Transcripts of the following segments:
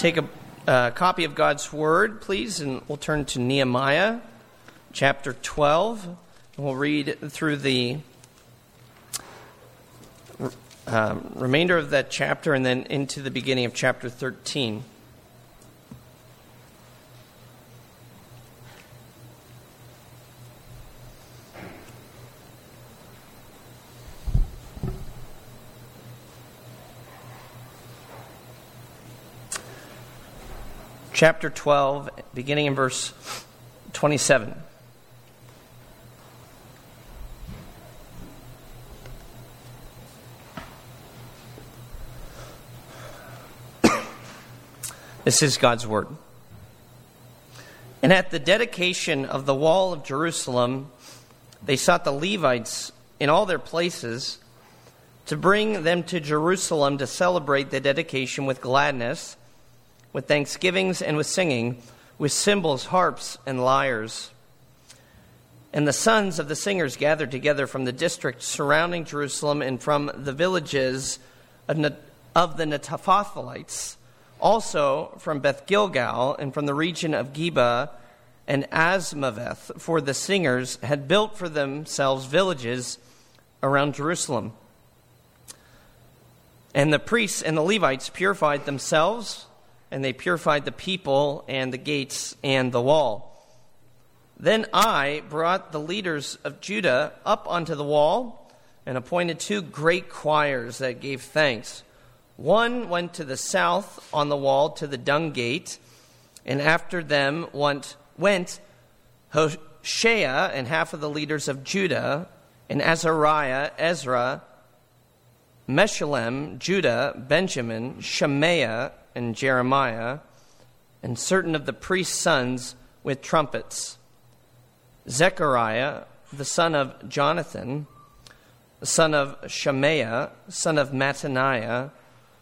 take a uh, copy of God's Word, please, and we'll turn to Nehemiah chapter 12. And we'll read through the uh, remainder of that chapter and then into the beginning of chapter 13. Chapter 12, beginning in verse 27. This is God's word. And at the dedication of the wall of Jerusalem, they sought the Levites in all their places to bring them to Jerusalem to celebrate the dedication with gladness with thanksgivings and with singing, with cymbals, harps, and lyres. And the sons of the singers gathered together from the district surrounding Jerusalem and from the villages of, the Netophathalites, also from Beth Gilgal and from the region of Geba and Azmaveth, for the singers had built for themselves villages around Jerusalem. And the priests and the Levites purified themselves and they purified the people and the gates and the wall. Then I brought the leaders of Judah up onto the wall and appointed two great choirs that gave thanks. One went to the south on the wall to the dung gate, and after them went, went Hoshea and half of the leaders of Judah, and Azariah, Ezra, Meshullam, Judah, Benjamin, Shemaiah, and Jeremiah, and certain of the priest's sons with trumpets. Zechariah, the son of Jonathan, the son of Shemaiah, son of Mattaniah,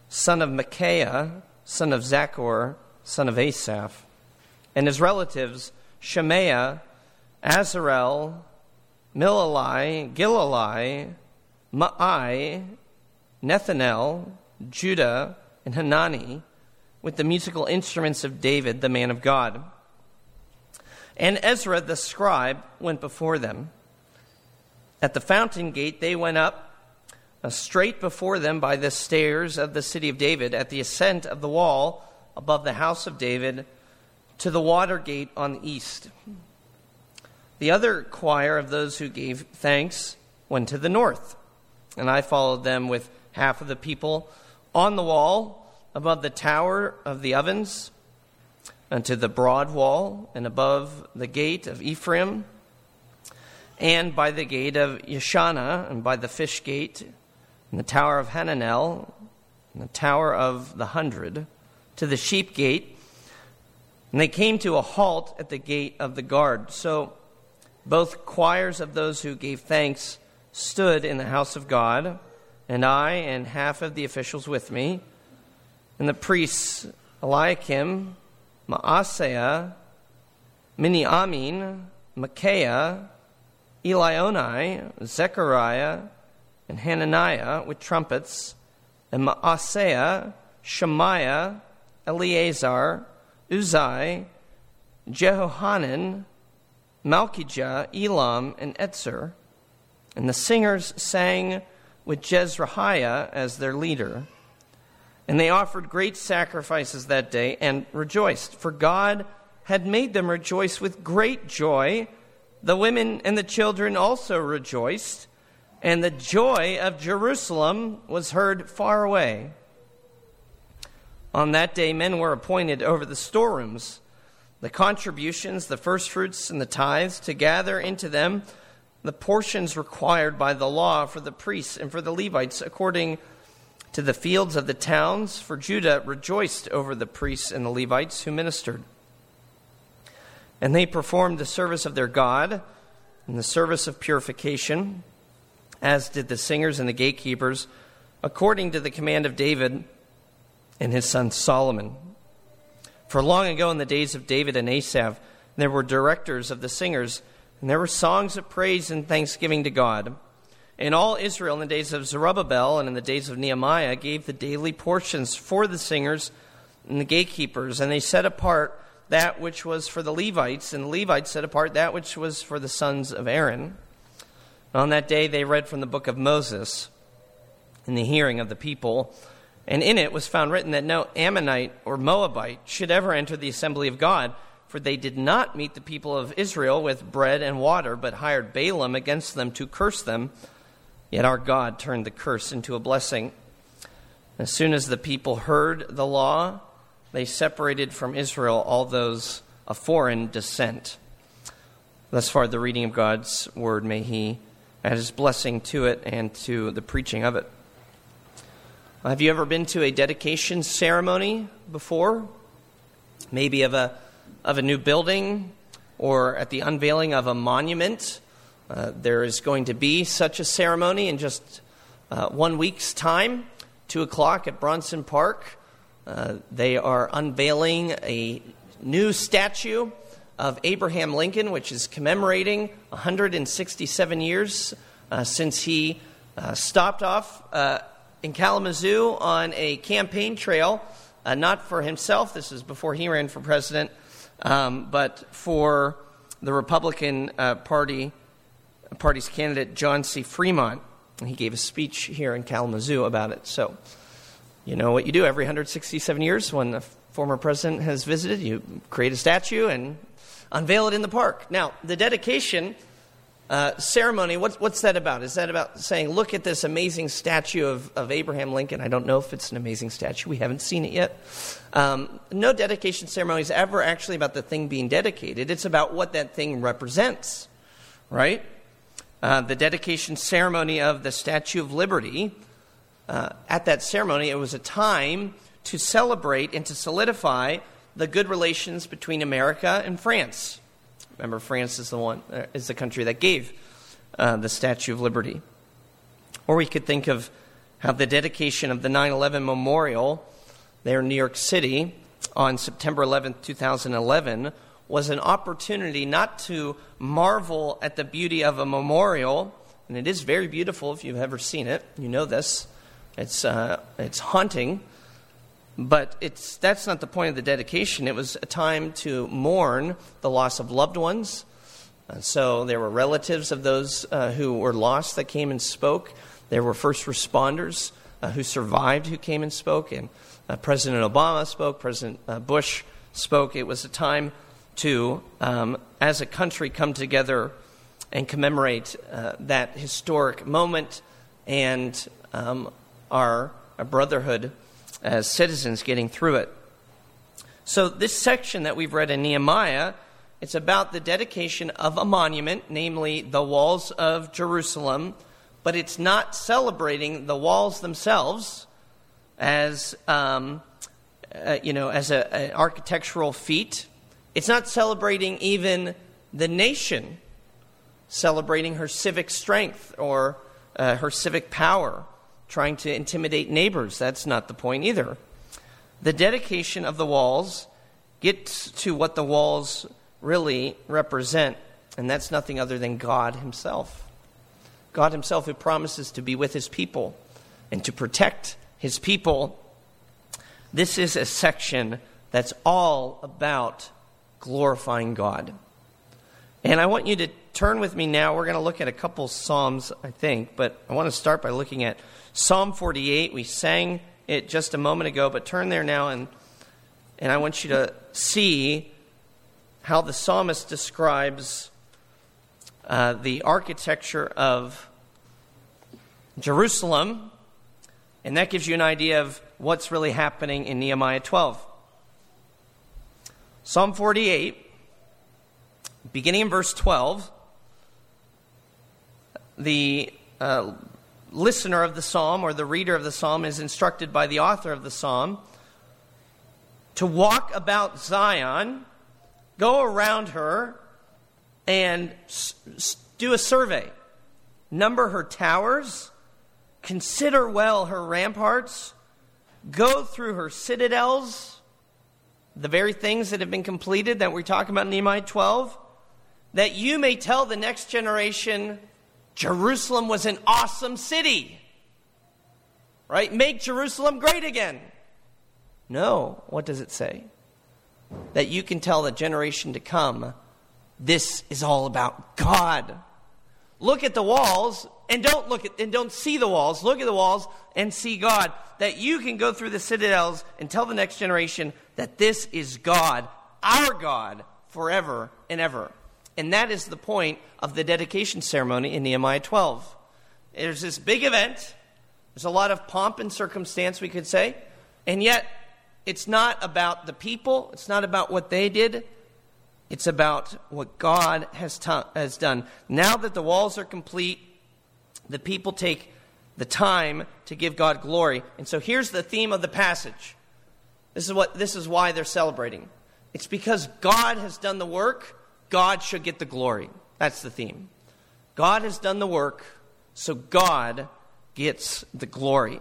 son of Micaiah, son of Zaccur, son of Asaph, and his relatives Shemaiah, Azarel, Milalai, Gilalai, Maai, Nethanel, Judah, and Hanani, with the musical instruments of David, the man of God. And Ezra the scribe went before them. At the fountain gate, they went up uh, straight before them by the stairs of the city of David, at the ascent of the wall above the house of David, to the water gate on the east. The other choir of those who gave thanks went to the north, and I followed them with half of the people on the wall above the tower of the ovens, unto the broad wall, and above the gate of Ephraim, and by the gate of Yeshana, and by the fish gate, and the tower of Hananel, and the tower of the hundred, to the sheep gate. And they came to a halt at the gate of the guard. So both choirs of those who gave thanks stood in the house of God, and I and half of the officials with me and the priests Eliakim, Maaseiah, Miniamin, Micaiah, Elioenai, Zechariah, and Hananiah with trumpets, and Maaseiah, Shemaiah, Eleazar, Uzzi, Jehohanan, Malchijah, Elam, and Ezer. And the singers sang with Jezrahiah as their leader. And they offered great sacrifices that day and rejoiced, for God had made them rejoice with great joy. The women and the children also rejoiced, and the joy of Jerusalem was heard far away. On that day, men were appointed over the storerooms, the contributions, the firstfruits, and the tithes, to gather into them the portions required by the law for the priests and for the Levites according to the fields of the towns, for Judah rejoiced over the priests and the Levites who ministered. And they performed the service of their God and the service of purification, as did the singers and the gatekeepers, according to the command of David and his son Solomon. For long ago, in the days of David and Asaph, there were directors of the singers, and there were songs of praise and thanksgiving to God. And all Israel in the days of Zerubbabel and in the days of Nehemiah gave the daily portions for the singers and the gatekeepers, and they set apart that which was for the Levites, and the Levites set apart that which was for the sons of Aaron. On that day, they read from the book of Moses in the hearing of the people, and in it was found written that no Ammonite or Moabite should ever enter the assembly of God, for they did not meet the people of Israel with bread and water, but hired Balaam against them to curse them. Yet our God turned the curse into a blessing. As soon as the people heard the law, they separated from Israel all those of foreign descent. Thus far, the reading of God's word, may He add His blessing to it and to the preaching of it. Have you ever been to a dedication ceremony before? Maybe of a, of a new building or at the unveiling of a monument? Uh, there is going to be such a ceremony in just uh, one week's time, 2 o'clock at Bronson Park. Uh, they are unveiling a new statue of Abraham Lincoln, which is commemorating 167 years uh, since he uh, stopped off in Kalamazoo on a campaign trail, not for himself, this is before he ran for president, um, but for the Republican Party party's candidate, John C. Fremont. And he gave a speech here in Kalamazoo about it. So, you know what you do every 167 years when a former president has visited, you create a statue and unveil it in the park. Now, the dedication uh, ceremony, what's, what's that about? Is that about saying, look at this amazing statue of, of Abraham Lincoln? I don't know if it's an amazing statue. We haven't seen it yet. Um, no dedication ceremony is ever actually about the thing being dedicated, it's about what that thing represents, right? Uh, the dedication ceremony of the Statue of Liberty uh, at that ceremony, it was a time to celebrate and to solidify the good relations between America and France. Remember, France is the one uh, is the country that gave uh, the Statue of Liberty. Or we could think of how the dedication of the 9/11 memorial there in New York City on September 11, 2011, was an opportunity not to marvel at the beauty of a memorial, and it is very beautiful if you've ever seen it. You know this. It's, uh, it's haunting. But it's, that's not the point of the dedication. It was a time to mourn the loss of loved ones. Uh, so there were relatives of those uh, who were lost that came and spoke. There were first responders uh, who survived who came and spoke. And uh, President Obama spoke, President uh, Bush spoke. It was a time to, um, as a country, come together and commemorate uh, that historic moment and um, our, our brotherhood as citizens getting through it. So, this section that we've read in Nehemiah, it's about the dedication of a monument, namely the walls of Jerusalem, but it's not celebrating the walls themselves as, um, uh, you know, as a, an architectural feat. It's not celebrating even the nation, celebrating her civic strength or uh, her civic power trying to intimidate neighbors. That's not the point either. The dedication of the walls gets to what the walls really represent, and that's nothing other than God Himself. God Himself, who promises to be with His people and to protect His people. This is a section that's all about glorifying God. And I want you to turn with me now. We're going to look at a couple Psalms, I think, but I want to start by looking at Psalm 48. We sang it just a moment ago, but turn there now and, and I want you to see how the psalmist describes uh, the architecture of Jerusalem, and that gives you an idea of what's really happening in Nehemiah 12. Psalm 48, beginning in verse 12, the uh, listener of the psalm or the reader of the psalm is instructed by the author of the psalm to walk about Zion, go around her, and s- do a survey. Number her towers, consider well her ramparts, go through her citadels, the very things that have been completed that we talk about in Nehemiah 12, that you may tell the next generation Jerusalem was an awesome city. Right? Make Jerusalem great again. No. What does it say? That you can tell the generation to come, this is all about God. Look at the walls and don't look at and don't see the walls. Look at the walls and see God. That you can go through the citadels and tell the next generation that this is God, our God, forever and ever. And that is the point of the dedication ceremony in Nehemiah 12. There's this big event. There's a lot of pomp and circumstance, we could say. And yet, it's not about the people, it's not about what they did. It's about what God has, t- has done. Now that the walls are complete, the people take the time to give God glory. And so here's the theme of the passage. This is what this is why they're celebrating. It's because God has done the work, God should get the glory. That's the theme. God has done the work, so God gets the glory.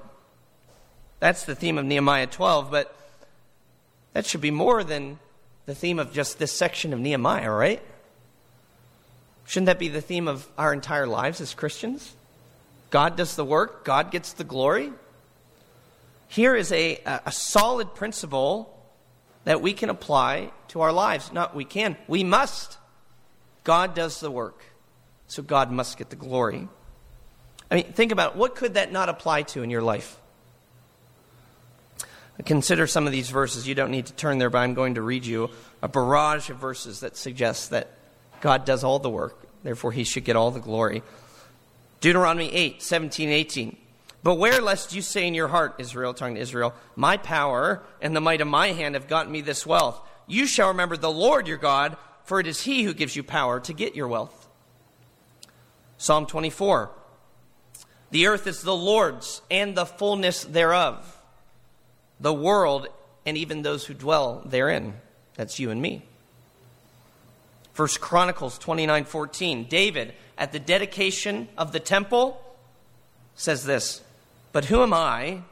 That's the theme of Nehemiah 12, but that should be more than the theme of just this section of Nehemiah, right? Shouldn't that be the theme of our entire lives as Christians? God does the work, God gets the glory. Here is a, a solid principle that we can apply to our lives. Not we can, we must. God does the work, so God must get the glory. I mean, think about it. what could that not apply to in your life? Consider some of these verses. You don't need to turn there, but I'm going to read you a barrage of verses that suggests that God does all the work, therefore, he should get all the glory. Deuteronomy 8, 17, 18. Beware lest you say in your heart, Israel, talking to Israel, my power and the might of my hand have gotten me this wealth. You shall remember the Lord your God, for it is he who gives you power to get your wealth. Psalm 24. The earth is the Lord's and the fullness thereof, the world and even those who dwell therein. That's you and me. First Chronicles 29:14. David at the dedication of the temple says this, "But who am I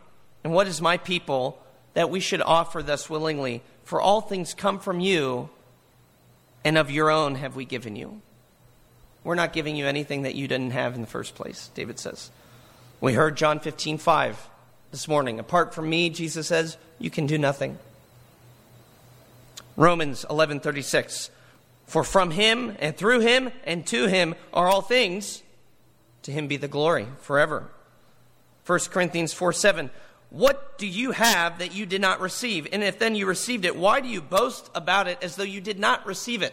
and what is my people that we should offer thus willingly? For all things come from you, and of your own have we given you." We're not giving you anything that you didn't have in the first place, David says. We heard John 15:5 this morning. Apart from me, Jesus says, you can do nothing. Romans 11:36 For from him and through him and to him are all things to him be the glory forever. 1 Corinthians 4 7. What do you have that you did not receive? And if then you received it, why do you boast about it as though you did not receive it?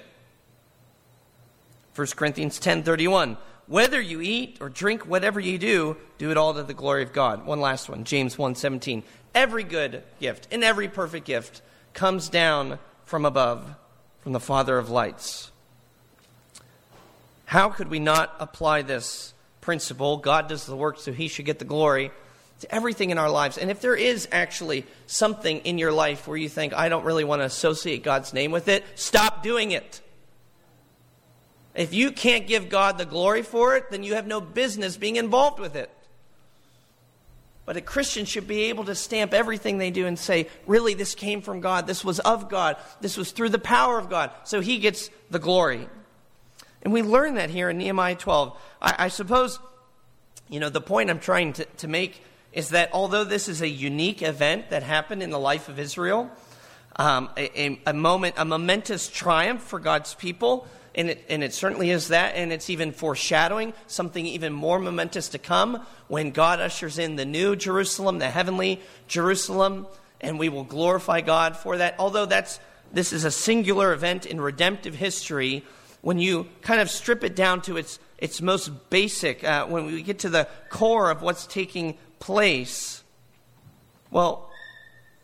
1 Corinthians 10 31. Whether you eat or drink, whatever you do, do it all to the glory of God. One last one, James 1 17. Every good gift and every perfect gift comes down from above, from the Father of lights. How could we not apply this principle? God does the work, so he should get the glory to everything in our lives. And if there is actually something in your life where you think, I don't really want to associate God's name with it, stop doing it. If you can't give God the glory for it, then you have no business being involved with it. But a Christian should be able to stamp everything they do and say, really, this came from God. This was of God. This was through the power of God. So he gets the glory. And we learn that here in Nehemiah 12. I, I suppose, you know, the point I'm trying to, to make is that although this is a unique event that happened in the life of Israel, um, a, a, moment, a momentous triumph for God's people, and it, and it certainly is that, and it's even foreshadowing something even more momentous to come when God ushers in the new Jerusalem, the heavenly Jerusalem, and we will glorify God for that. Although that's this is a singular event in redemptive history, when you kind of strip it down to its its most basic, uh, when we get to the core of what's taking place, well,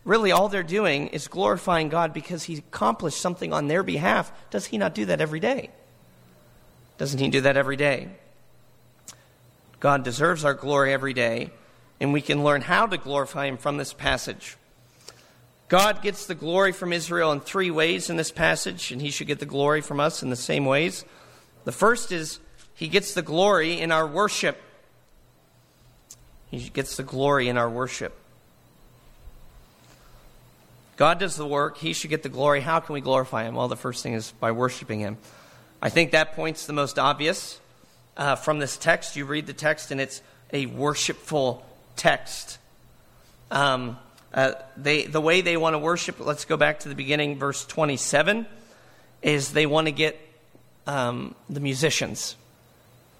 really all they're doing is glorifying God because He accomplished something on their behalf. Does He not do that every day? Doesn't He do that every day? God deserves our glory every day, and we can learn how to glorify Him from this passage. God gets the glory from Israel in three ways in this passage, and He should get the glory from us in the same ways. The first is He gets the glory in our worship. He gets the glory in our worship. God does the work. He should get the glory. How can we glorify Him? Well, the first thing is by worshiping Him. I think that point's the most obvious uh, from this text. You read the text, and it's a worshipful text. Um, Uh, they, the way they want to worship, let's go back to the beginning, verse 27, is they want to get um, the musicians.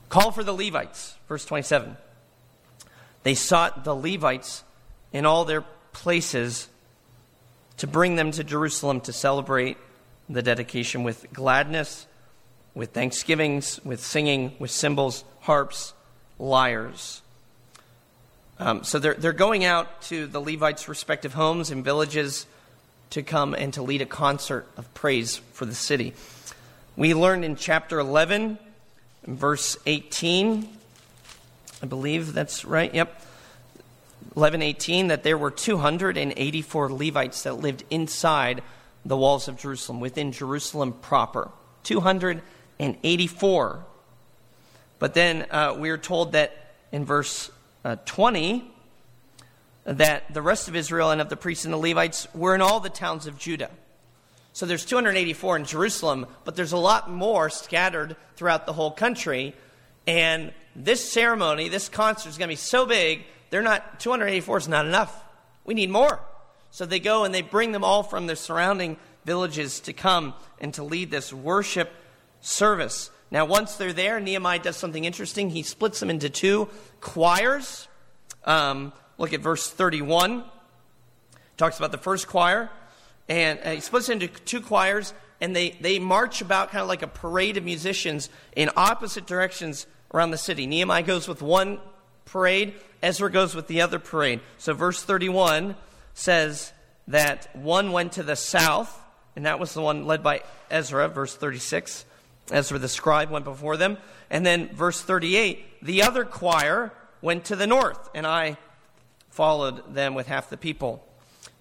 Call for the Levites, verse 27. They sought the Levites in all their places to bring them to Jerusalem to celebrate the dedication with gladness, with thanksgivings, with singing, with cymbals, harps, lyres. Um, so they're, they're going out to the Levites' respective homes and villages to come and to lead a concert of praise for the city. We learned in chapter 11, verse 18, I believe that's right, yep. 11:18 that there were 284 Levites that lived inside the walls of Jerusalem within Jerusalem proper 284 but then uh, we are told that in verse uh, 20 that the rest of Israel and of the priests and the Levites were in all the towns of Judah. So there's 284 in Jerusalem, but there's a lot more scattered throughout the whole country. And this ceremony, this concert is going to be so big, they're not 284 is not enough. We need more. So they go and they bring them all from the surrounding villages to come and to lead this worship service. Now, once they're there, Nehemiah does something interesting. He splits them into two choirs. Um, look at verse 31. Talks about the first choir. And uh, he splits into two choirs, and they, they march about kind of like a parade of musicians in opposite directions around the city. Nehemiah goes with one parade, Ezra goes with the other parade. So, verse 31 says that one went to the south, and that was the one led by Ezra, verse 36. Ezra the scribe went before them. And then, verse 38, the other choir went to the north, and I followed them with half the people.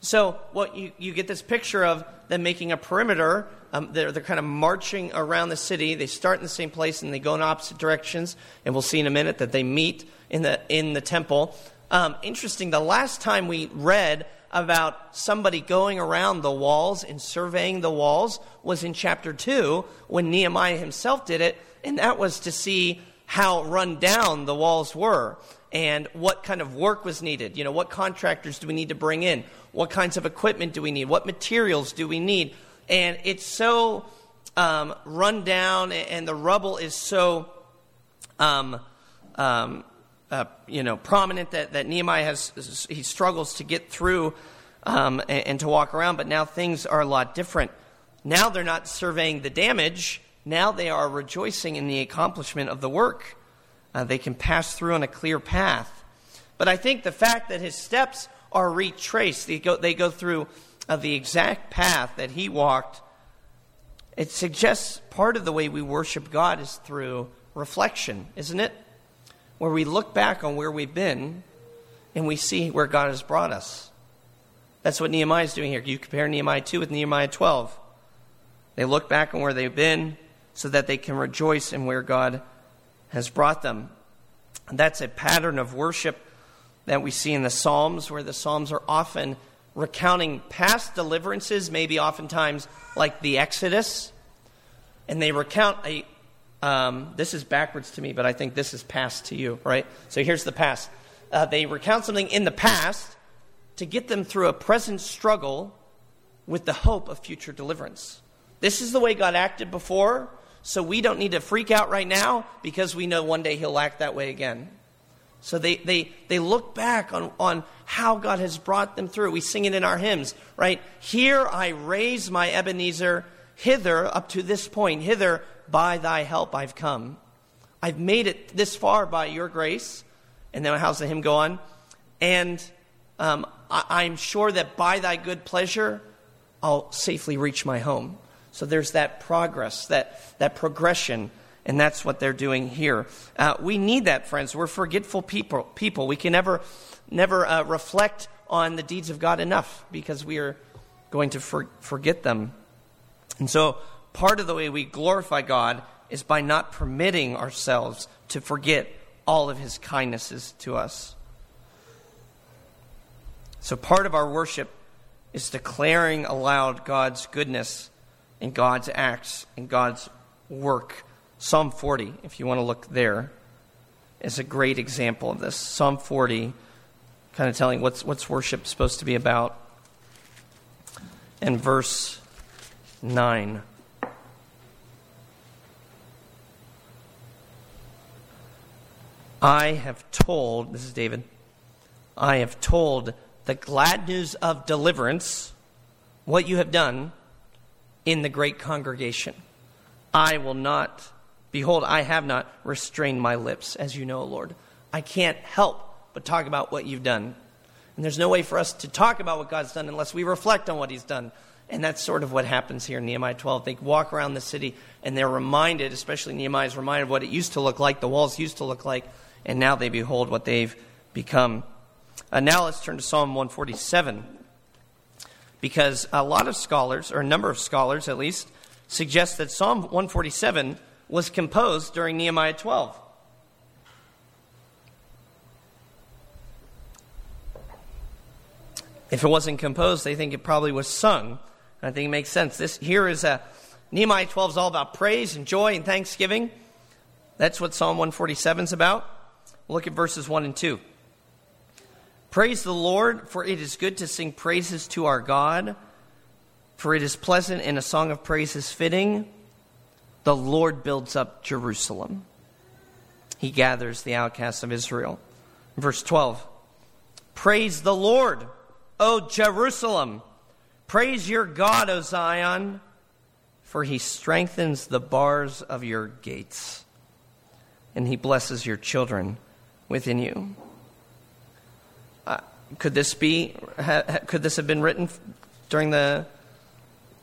So, what you, you get this picture of them making a perimeter. Um, they're, they're kind of marching around the city. They start in the same place and they go in opposite directions. And we'll see in a minute that they meet in the, in the temple. Um, interesting, the last time we read about somebody going around the walls and surveying the walls was in chapter 2 when Nehemiah himself did it, and that was to see how run down the walls were and what kind of work was needed. You know, what contractors do we need to bring in? What kinds of equipment do we need? What materials do we need? And it's so um, run down, and the rubble is so um, um, uh, you know, prominent that, that Nehemiah has, he struggles to get through um, and, and, to walk around, but now things are a lot different. Now they're not surveying the damage, now they are rejoicing in the accomplishment of the work. Uh, they can pass through on a clear path. But I think the fact that his steps are retraced, they go, they go through uh, the exact path that he walked, it suggests part of the way we worship God is through reflection, isn't it? Where we look back on where we've been and we see where God has brought us. That's what Nehemiah is doing here. You compare Nehemiah 2 with Nehemiah 12. They look back on where they've been so that they can rejoice in where God has brought them. And that's a pattern of worship that we see in the Psalms, where the Psalms are often recounting past deliverances, maybe oftentimes like the Exodus. And they recount a um, this is backwards to me, but I think this is past to you, right? So here's the past. Uh, they recount something in the past to get them through a present struggle with the hope of future deliverance. This is the way God acted before, so we don't need to freak out right now because we know one day He'll act that way again. So they, they, they look back on, on how God has brought them through. We sing it in our hymns, right? Here I raise my Ebenezer, hither up to this point, hither by thy help I've come. I've made it this far by your grace. And then how's the hymn go on? And um, I, am sure that by thy good pleasure, I'll safely reach my home. So there's that progress, that, that progression, and that's what they're doing here. Uh, we need that, friends. We're forgetful people. people. We can never, never uh, reflect on the deeds of God enough because we are going to for, forget them. And so part of the way we glorify God is by not permitting ourselves to forget all of his kindnesses to us. So, part of our worship is declaring aloud God's goodness and God's acts and God's work. Psalm 40, if you want to look there, is a great example of this. Psalm 40 kind of telling what's, what's worship supposed to be about. And verse 9. I have told, this is David, I have told the glad news of deliverance, what you have done in the great congregation. I will not, behold, I have not restrained my lips, as you know, Lord. I can't help but talk about what you've done. And there's no way for us to talk about what God's done unless we reflect on what he's done. And that's sort of what happens here in Nehemiah 12. They walk around the city and they're reminded, especially Nehemiah is reminded of what it used to look like, the walls used to look like, and now they behold what they've become. Uh, now let's turn to Psalm 147, because a lot of scholars, or a number of scholars at least, suggest that Psalm 147 was composed during Nehemiah 12. If it wasn't composed, they think it probably was sung. I think it makes sense. This here is a Nehemiah 12 is all about praise and joy and thanksgiving. That's what Psalm 147 is about. Look at verses 1 and 2. Praise the Lord, for it is good to sing praises to our God, for it is pleasant and a song of praise is fitting. The Lord builds up Jerusalem. He gathers the outcasts of Israel. Verse 12 Praise the Lord, O Jerusalem. Praise your God, O Zion, for he strengthens the bars of your gates, and he blesses your children within you. Uh, could this be? Could this have been written during the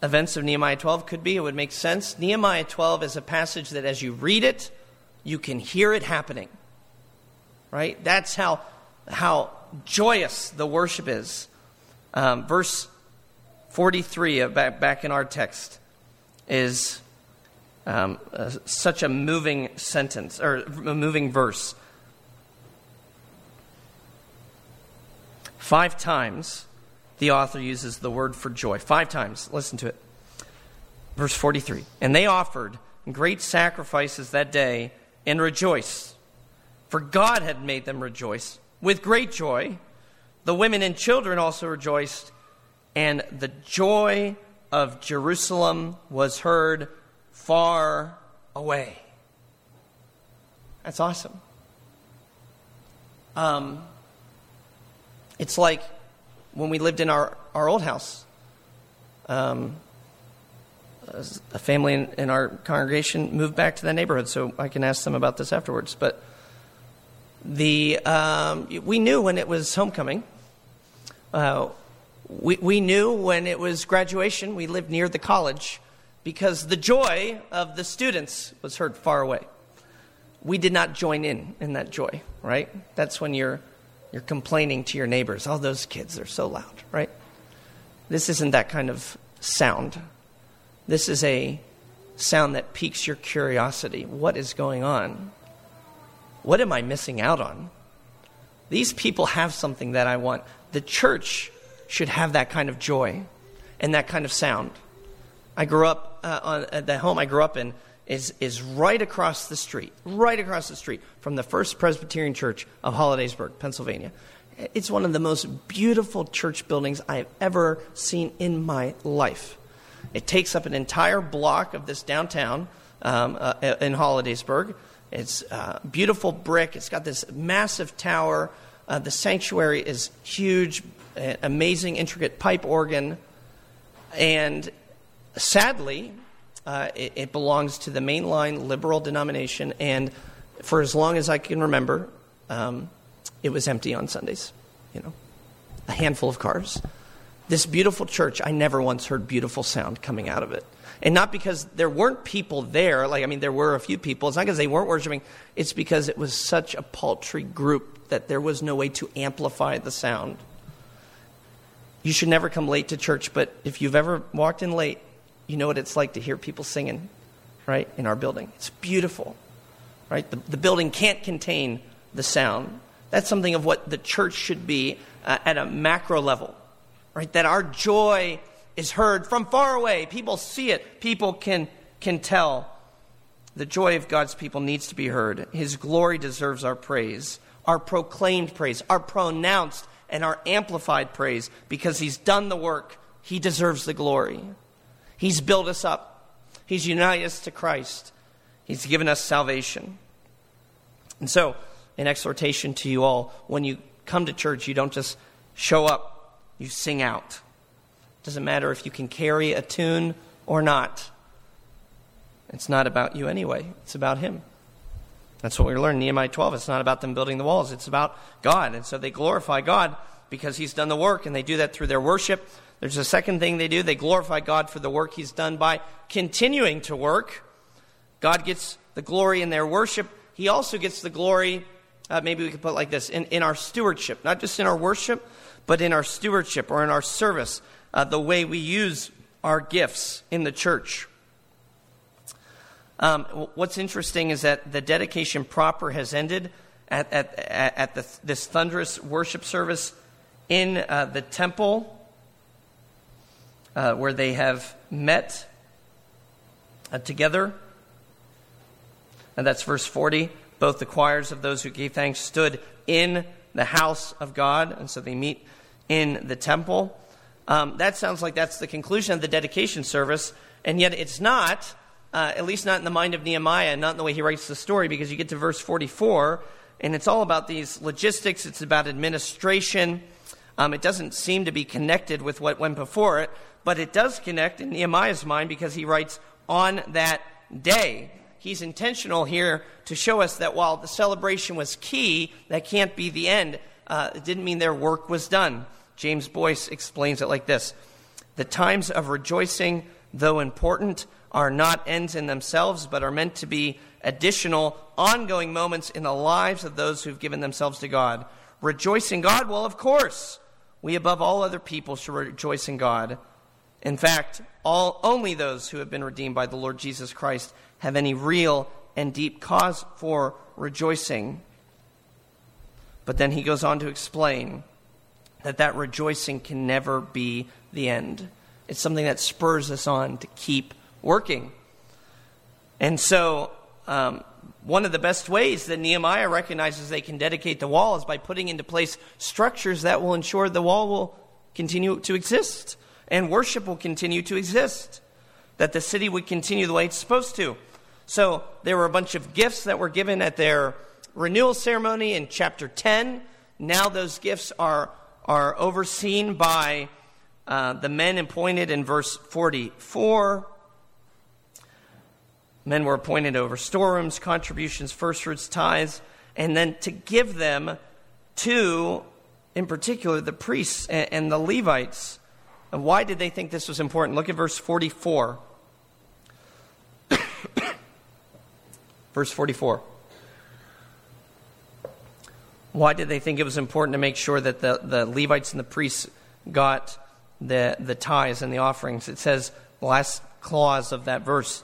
events of Nehemiah 12? Could be. It would make sense. Nehemiah 12 is a passage that, as you read it, you can hear it happening. Right. That's how how joyous the worship is. Um, verse 43 uh, back, back in our text is um, uh, such a moving sentence or a moving verse. Five times the author uses the word for joy. Five times. Listen to it. Verse 43 And they offered great sacrifices that day and rejoiced, for God had made them rejoice with great joy. The women and children also rejoiced, and the joy of Jerusalem was heard far away. That's awesome. Um, it's like when we lived in our, our old house. Um, a family in, in, our congregation moved back to that neighborhood, so I can ask them about this afterwards. But the um, we knew when it was homecoming. Uh, we, we knew when it was graduation. We lived near the college because the joy of the students was heard far away. We did not join in in that joy, right? That's when you're you're complaining to your neighbors, oh, those kids, they're so loud, right? This isn't that kind of sound. This is a sound that piques your curiosity. What is going on? What am I missing out on? These people have something that I want. The church should have that kind of joy and that kind of sound. I grew up uh, on, at the home I grew up in is, is right across the street, right across the street from the First Presbyterian Church of Hollidaysburg, Pennsylvania. It's one of the most beautiful church buildings I've ever seen in my life. It takes up an entire block of this downtown um, uh, in Hollidaysburg. It's uh, beautiful brick. It's got this massive tower. Uh, the sanctuary is huge, amazing, intricate pipe organ. And sadly, uh, it, it, belongs to the mainline liberal denomination, and for as long as I can remember, um, it was empty on Sundays. You know, a handful of cars. This beautiful church, I never once heard beautiful sound coming out of it. And not because there weren't people there, like, I mean, there were a few people. It's not because they weren't worshiping, it's because it was such a paltry group that there was no way to amplify the sound. You should never come late to church, but if you've ever walked in late, you know what it's like to hear people singing, right, in our building. It's beautiful, right? The, the building can't contain the sound. That's something of what the church should be uh, at a macro level, right? That our joy is heard from far away. People see it, people can, can tell. The joy of God's people needs to be heard. His glory deserves our praise, our proclaimed praise, our pronounced and our amplified praise because He's done the work. He deserves the glory. He's built us up, He's united us to Christ, He's given us salvation. And so, an exhortation to you all when you come to church, you don't just show up, you sing out. It Doesn't matter if you can carry a tune or not. It's not about you anyway, it's about Him. That's what we learn in Nehemiah 12. It's not about them building the walls, it's about God. And so they glorify God because He's done the work, and they do that through their worship. There's a second thing they do they glorify God for the work He's done by continuing to work. God gets the glory in their worship. He also gets the glory, uh, maybe we could put like this, in, in our stewardship, not just in our worship, but in our stewardship or in our service, uh, the way we use our gifts in the church. Um, what's interesting is that the dedication proper has ended at, at, at the, this thunderous worship service in uh, the temple uh, where they have met uh, together. And that's verse 40. Both the choirs of those who gave thanks stood in the house of God, and so they meet in the temple. Um, that sounds like that's the conclusion of the dedication service, and yet it's not, uh, at least not in the mind of Nehemiah, not in the way he writes the story, because you get to verse 44, and it's all about these logistics, it's about administration. Um, it doesn't seem to be connected with what went before it, but it does connect in Nehemiah's mind because he writes, on that day. He's intentional here to show us that while the celebration was key, that can't be the end. Uh, it didn't mean their work was done. James Boice explains it like this The times of rejoicing, though important, are not ends in themselves, but are meant to be additional, ongoing moments in the lives of those who've given themselves to God. Rejoicing God? Well, of course. We, above all other people, should rejoice in God. In fact, all, only those who have been redeemed by the Lord Jesus Christ have any real and deep cause for rejoicing. But then he goes on to explain that that rejoicing can never be the end. It's something that spurs us on to keep working. And so, um, one of the best ways that Nehemiah recognizes they can dedicate the wall is by putting into place structures that will ensure the wall will continue to exist and worship will continue to exist, that the city would continue the way it's supposed to. So there were a bunch of gifts that were given at their renewal ceremony in chapter 10. Now those gifts are, are overseen by uh, the men appointed in verse 44. Men were appointed over storerooms, contributions, first fruits, tithes, and then to give them to, in particular, the priests and, and the Levites. And why did they think this was important? Look at verse 44. verse 44. Why did they think it was important to make sure that the, the Levites and the priests got the, the tithes and the offerings? It says, the last clause of that verse,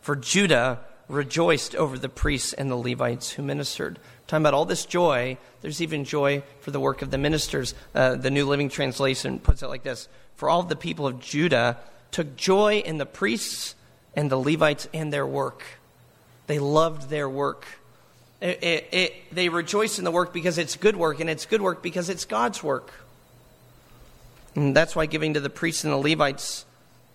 for Judah rejoiced over the priests and the Levites who ministered. Talking about all this joy, there's even joy for the work of the ministers. Uh, the New Living Translation puts it like this For all the people of Judah took joy in the priests and the Levites and their work. They loved their work. It, it, it, they rejoice in the work because it's good work, and it's good work because it's God's work. And that's why giving to the priests and the Levites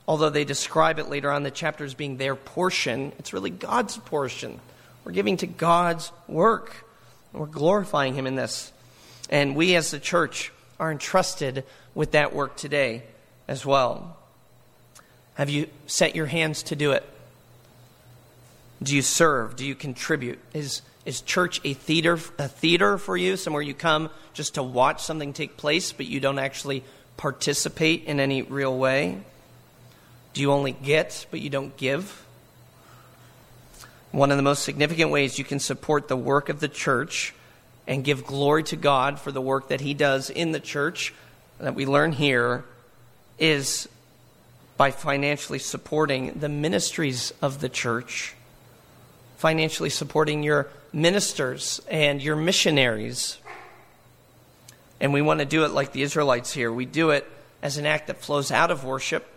Although they describe it later on the chapter as being their portion, it's really God's portion. We're giving to God's work. We're glorifying Him in this. And we as the church are entrusted with that work today as well. Have you set your hands to do it? Do you serve? Do you contribute? Is, is church a theater, a theater for you, somewhere you come just to watch something take place, but you don't actually participate in any real way? Do you only get, but you don't give? One of the most significant ways you can support the work of the church and give glory to God for the work that He does in the church that we learn here is by financially supporting the ministries of the church, financially supporting your ministers and your missionaries. And we want to do it like the Israelites here. We do it as an act that flows out of worship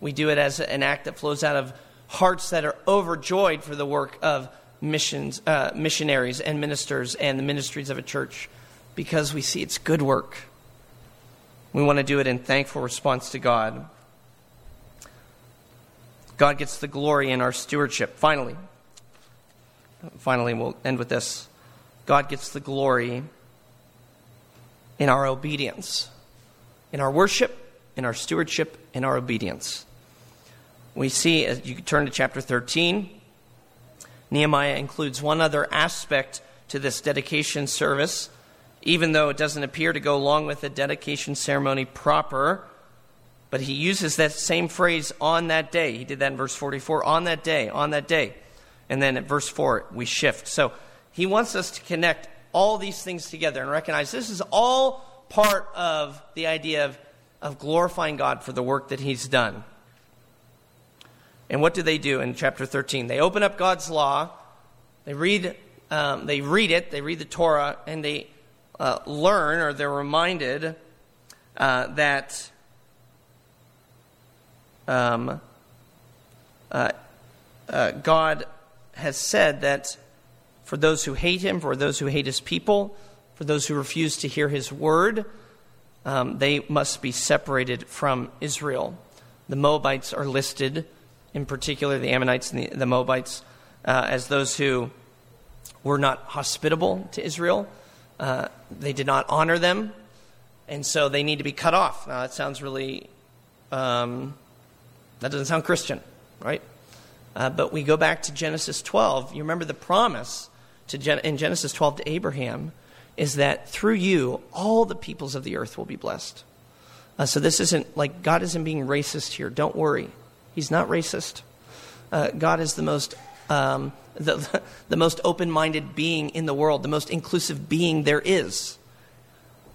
we do it as an act that flows out of hearts that are overjoyed for the work of missions, uh, missionaries and ministers and the ministries of a church because we see it's good work. We want to do it in thankful response to God. God gets the glory in our stewardship. Finally, finally, we'll end with this. God gets the glory in our obedience, in our worship, in our stewardship, in our obedience. We see, as you turn to chapter 13, Nehemiah includes one other aspect to this dedication service, even though it doesn't appear to go along with the dedication ceremony proper. But he uses that same phrase on that day. He did that in verse 44 on that day, on that day. And then at verse 4, we shift. So he wants us to connect all these things together and recognize this is all part of the idea of, of glorifying God for the work that he's done. And what do they do in chapter 13? They open up God's law, they read, um, they read it, they read the Torah, and they uh, learn or they're reminded uh, that um, uh, uh, God has said that for those who hate him, for those who hate his people, for those who refuse to hear his word, um, they must be separated from Israel. The Moabites are listed in particular the Ammonites and the, the Moabites, uh, as those who were not hospitable to Israel. Uh, they did not honor them, and so they need to be cut off. Now, that sounds really, um, that doesn't sound Christian, right? Uh, but we go back to Genesis 12. You remember the promise to Gen- in Genesis 12 to Abraham is that through you, all the peoples of the earth will be blessed. Uh, so this isn't like God isn't being racist here. Don't worry. He's not racist. Uh, God is the most um, the, the most open minded being in the world, the most inclusive being there is.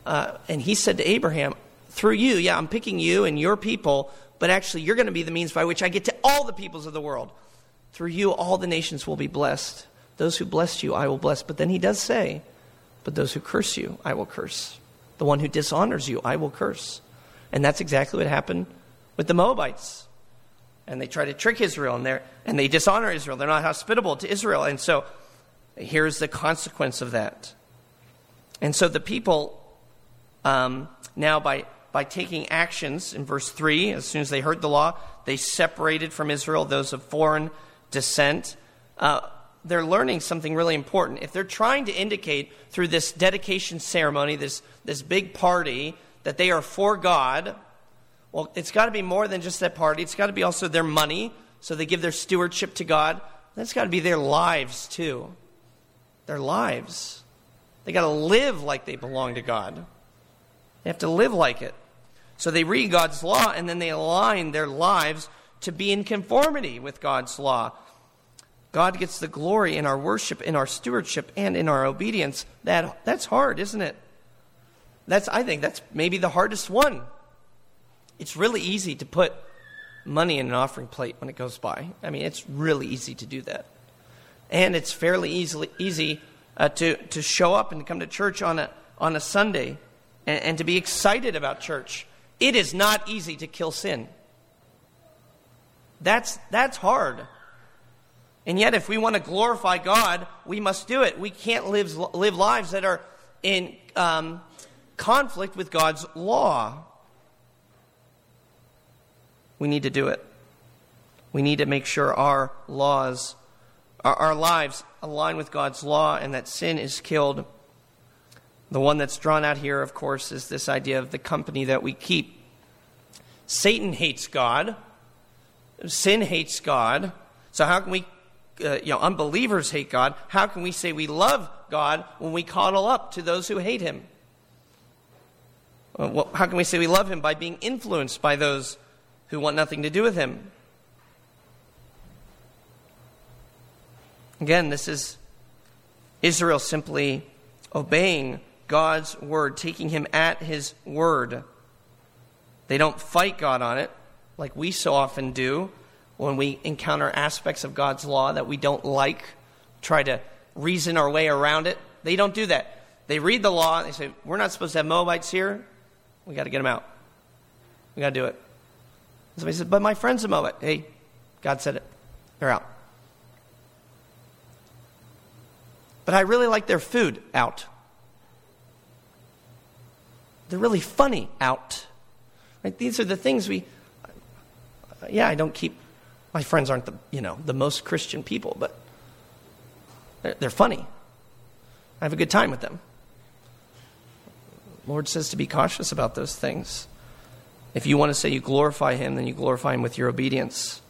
Uh, and he said to Abraham, Through you, yeah, I'm picking you and your people, but actually, you're going to be the means by which I get to all the peoples of the world. Through you, all the nations will be blessed. Those who bless you, I will bless. But then he does say, But those who curse you, I will curse. The one who dishonors you, I will curse. And that's exactly what happened with the Moabites and they try to trick Israel, and, and they dishonor Israel. They're not hospitable to Israel. And so here's the consequence of that. And so the people, um, now by, by taking actions in verse 3, as soon as they heard the law, they separated from Israel those of foreign descent. Uh, they're learning something really important. If they're trying to indicate through this dedication ceremony, this, this big party, that they are for God, well, it's got to be more than just that party. It's got to be also their money, so they give their stewardship to God. That's got to be their lives, too. Their lives. They got to live like they belong to God. They have to live like it. So they read God's law and then they align their lives to be in conformity with God's law. God gets the glory in our worship, in our stewardship, and in our obedience. That, that's hard, isn't it? That's, I think that's maybe the hardest one. It's really easy to put money in an offering plate when it goes by. I mean, it's really easy to do that. And it's fairly easily, easy uh, to, to show up and to come to church on a, on a Sunday and, and to be excited about church. It is not easy to kill sin. That's, that's hard. And yet, if we want to glorify God, we must do it. We can't live, live lives that are in um, conflict with God's law. We need to do it. We need to make sure our laws, our, our lives align with God's law and that sin is killed. The one that's drawn out here, of course, is this idea of the company that we keep. Satan hates God. Sin hates God. So how can we, uh, you know, unbelievers hate God? How can we say we love God when we coddle up to those who hate Him? Well, how can we say we love Him by being influenced by those who want nothing to do with him. Again, this is Israel simply obeying God's word, taking him at his word. They don't fight God on it like we so often do when we encounter aspects of God's law that we don't like, try to reason our way around it. They don't do that. They read the law, and they say, We're not supposed to have Moabites here. We got to get them out. We got to do it. Somebody says, But my friends a Moabite. Hey, God said it. They're out. But I really like their food out. they're really funny out. Right? These are the things we, yeah, I don't keep, my friends aren't the, you know, the most Christian people, but they're, they're funny. I have a good time with them. Lord says to be cautious about those things. If you want to say you glorify Him, then you glorify Him with your obedience.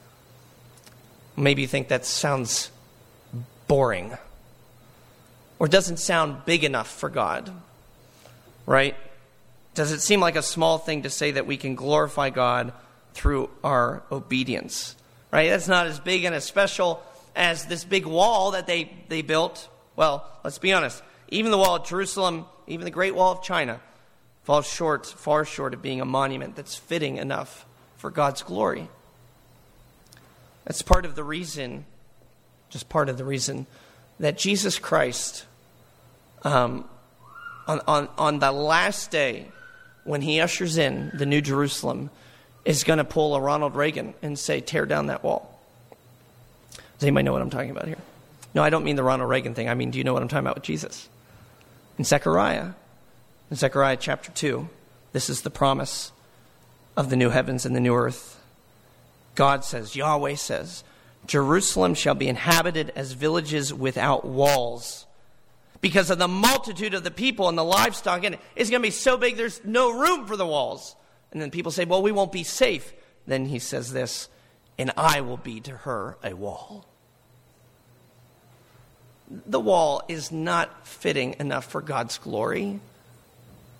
Maybe you think that sounds boring or doesn't sound big enough for God, right? Does it seem like a small thing to say that we can glorify God through our obedience? Right? That's not as big and as special as this big wall that they, they built. Well, let's be honest. Even the wall of Jerusalem, even the Great Wall of China, falls short, far short of being a monument that's fitting enough for God's glory. That's part of the reason, just part of the reason, that Jesus Christ, um, on, on, on the last day, when he ushers in the New Jerusalem, is going to pull a Ronald Reagan and say, tear down that wall. Does anybody know what I'm talking about here? No, I don't mean the Ronald Reagan thing. I mean, do you know what I'm talking about with Jesus? In Zechariah, in Zechariah chapter 2, this is the promise of the new heavens and the new earth. God says, Yahweh says, Jerusalem shall be inhabited as villages without walls because of the multitude of the people and the livestock and it's going to be so big there's no room for the walls. And then people say well we won't be safe. Then he says this and i will be to her a wall. The wall is not fitting enough for god's glory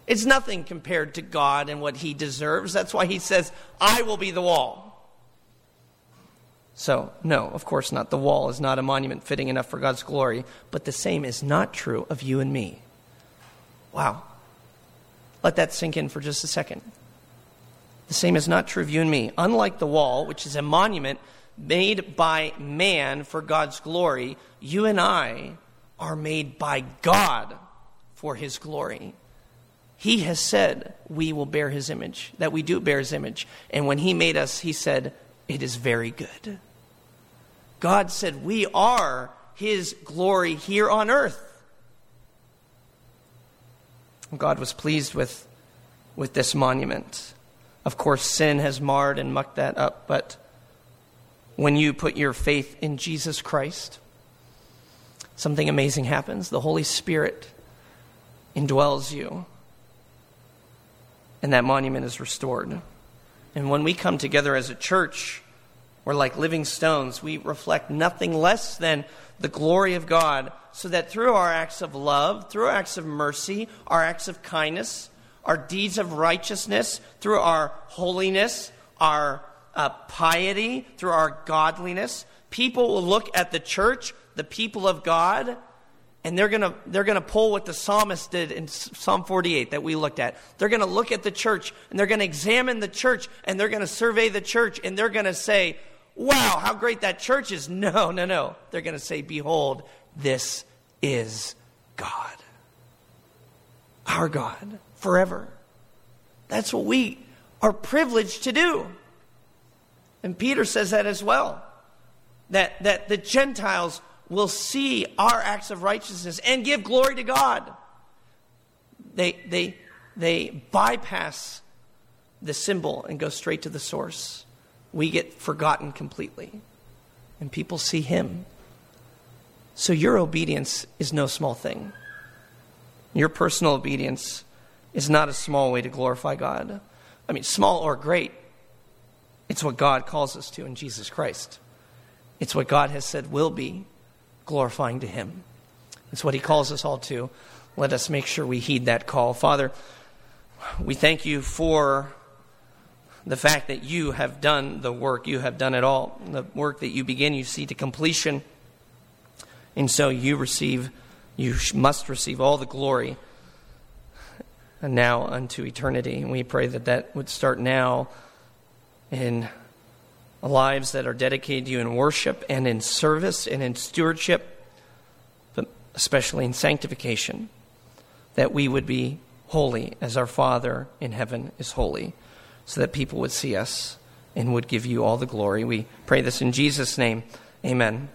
it's nothing compared to god and what he deserves that's why he says i will be the wall so, no, of course not. The wall is not a monument fitting enough for God's glory, but the same is not true of you and me. Wow. Let that sink in for just a second. The same is not true of you and me. Unlike the wall, which is a monument made by man for God's glory, you and I are made by God for his glory. He has said we will bear his image, that we do bear his image. And when he made us, he said, It is very good. God said we are his glory here on earth. God was pleased with, with this monument. Of course, sin has marred and mucked that up, but when you put your faith in Jesus Christ, something amazing happens. The Holy Spirit indwells you, and that monument is restored. And when we come together as a church, we're like living stones. We reflect nothing less than the glory of God, so that through our acts of love, through our acts of mercy, our acts of kindness, our deeds of righteousness, through our holiness, our uh, piety, through our godliness, people will look at the church, the people of God, and they're going to they're going to pull what the psalmist did in Psalm 48 that we looked at. They're going to look at the church and they're going to examine the church and they're going to survey the church and they're going to say, wow, how great that church is. No, no, no. They're going to say, behold, this is God. Our God, forever. That's what we are privileged to do. And Peter says that as well. That, that the Gentiles will see our acts of righteousness and give glory to God. They, they, they bypass the symbol and go straight to the source we get forgotten completely. And people see him. So your obedience is no small thing. Your personal obedience is not a small way to glorify God. I mean, small or great, it's what God calls us to in Jesus Christ. It's what God has said will be glorifying to Him. It's what He calls us all to. Let us make sure we heed that call. Father, we thank you for the fact that you have done the work, you have done it all. The work that you begin, you see to completion. And so you receive, you must receive all the glory and now unto eternity. And we pray that that would start now in lives that are dedicated to you in worship and in service and in stewardship, but especially in sanctification, that we would be holy as our Father in heaven is holy so that people would see us and would give you all the glory. We pray this in Jesus' name. Amen.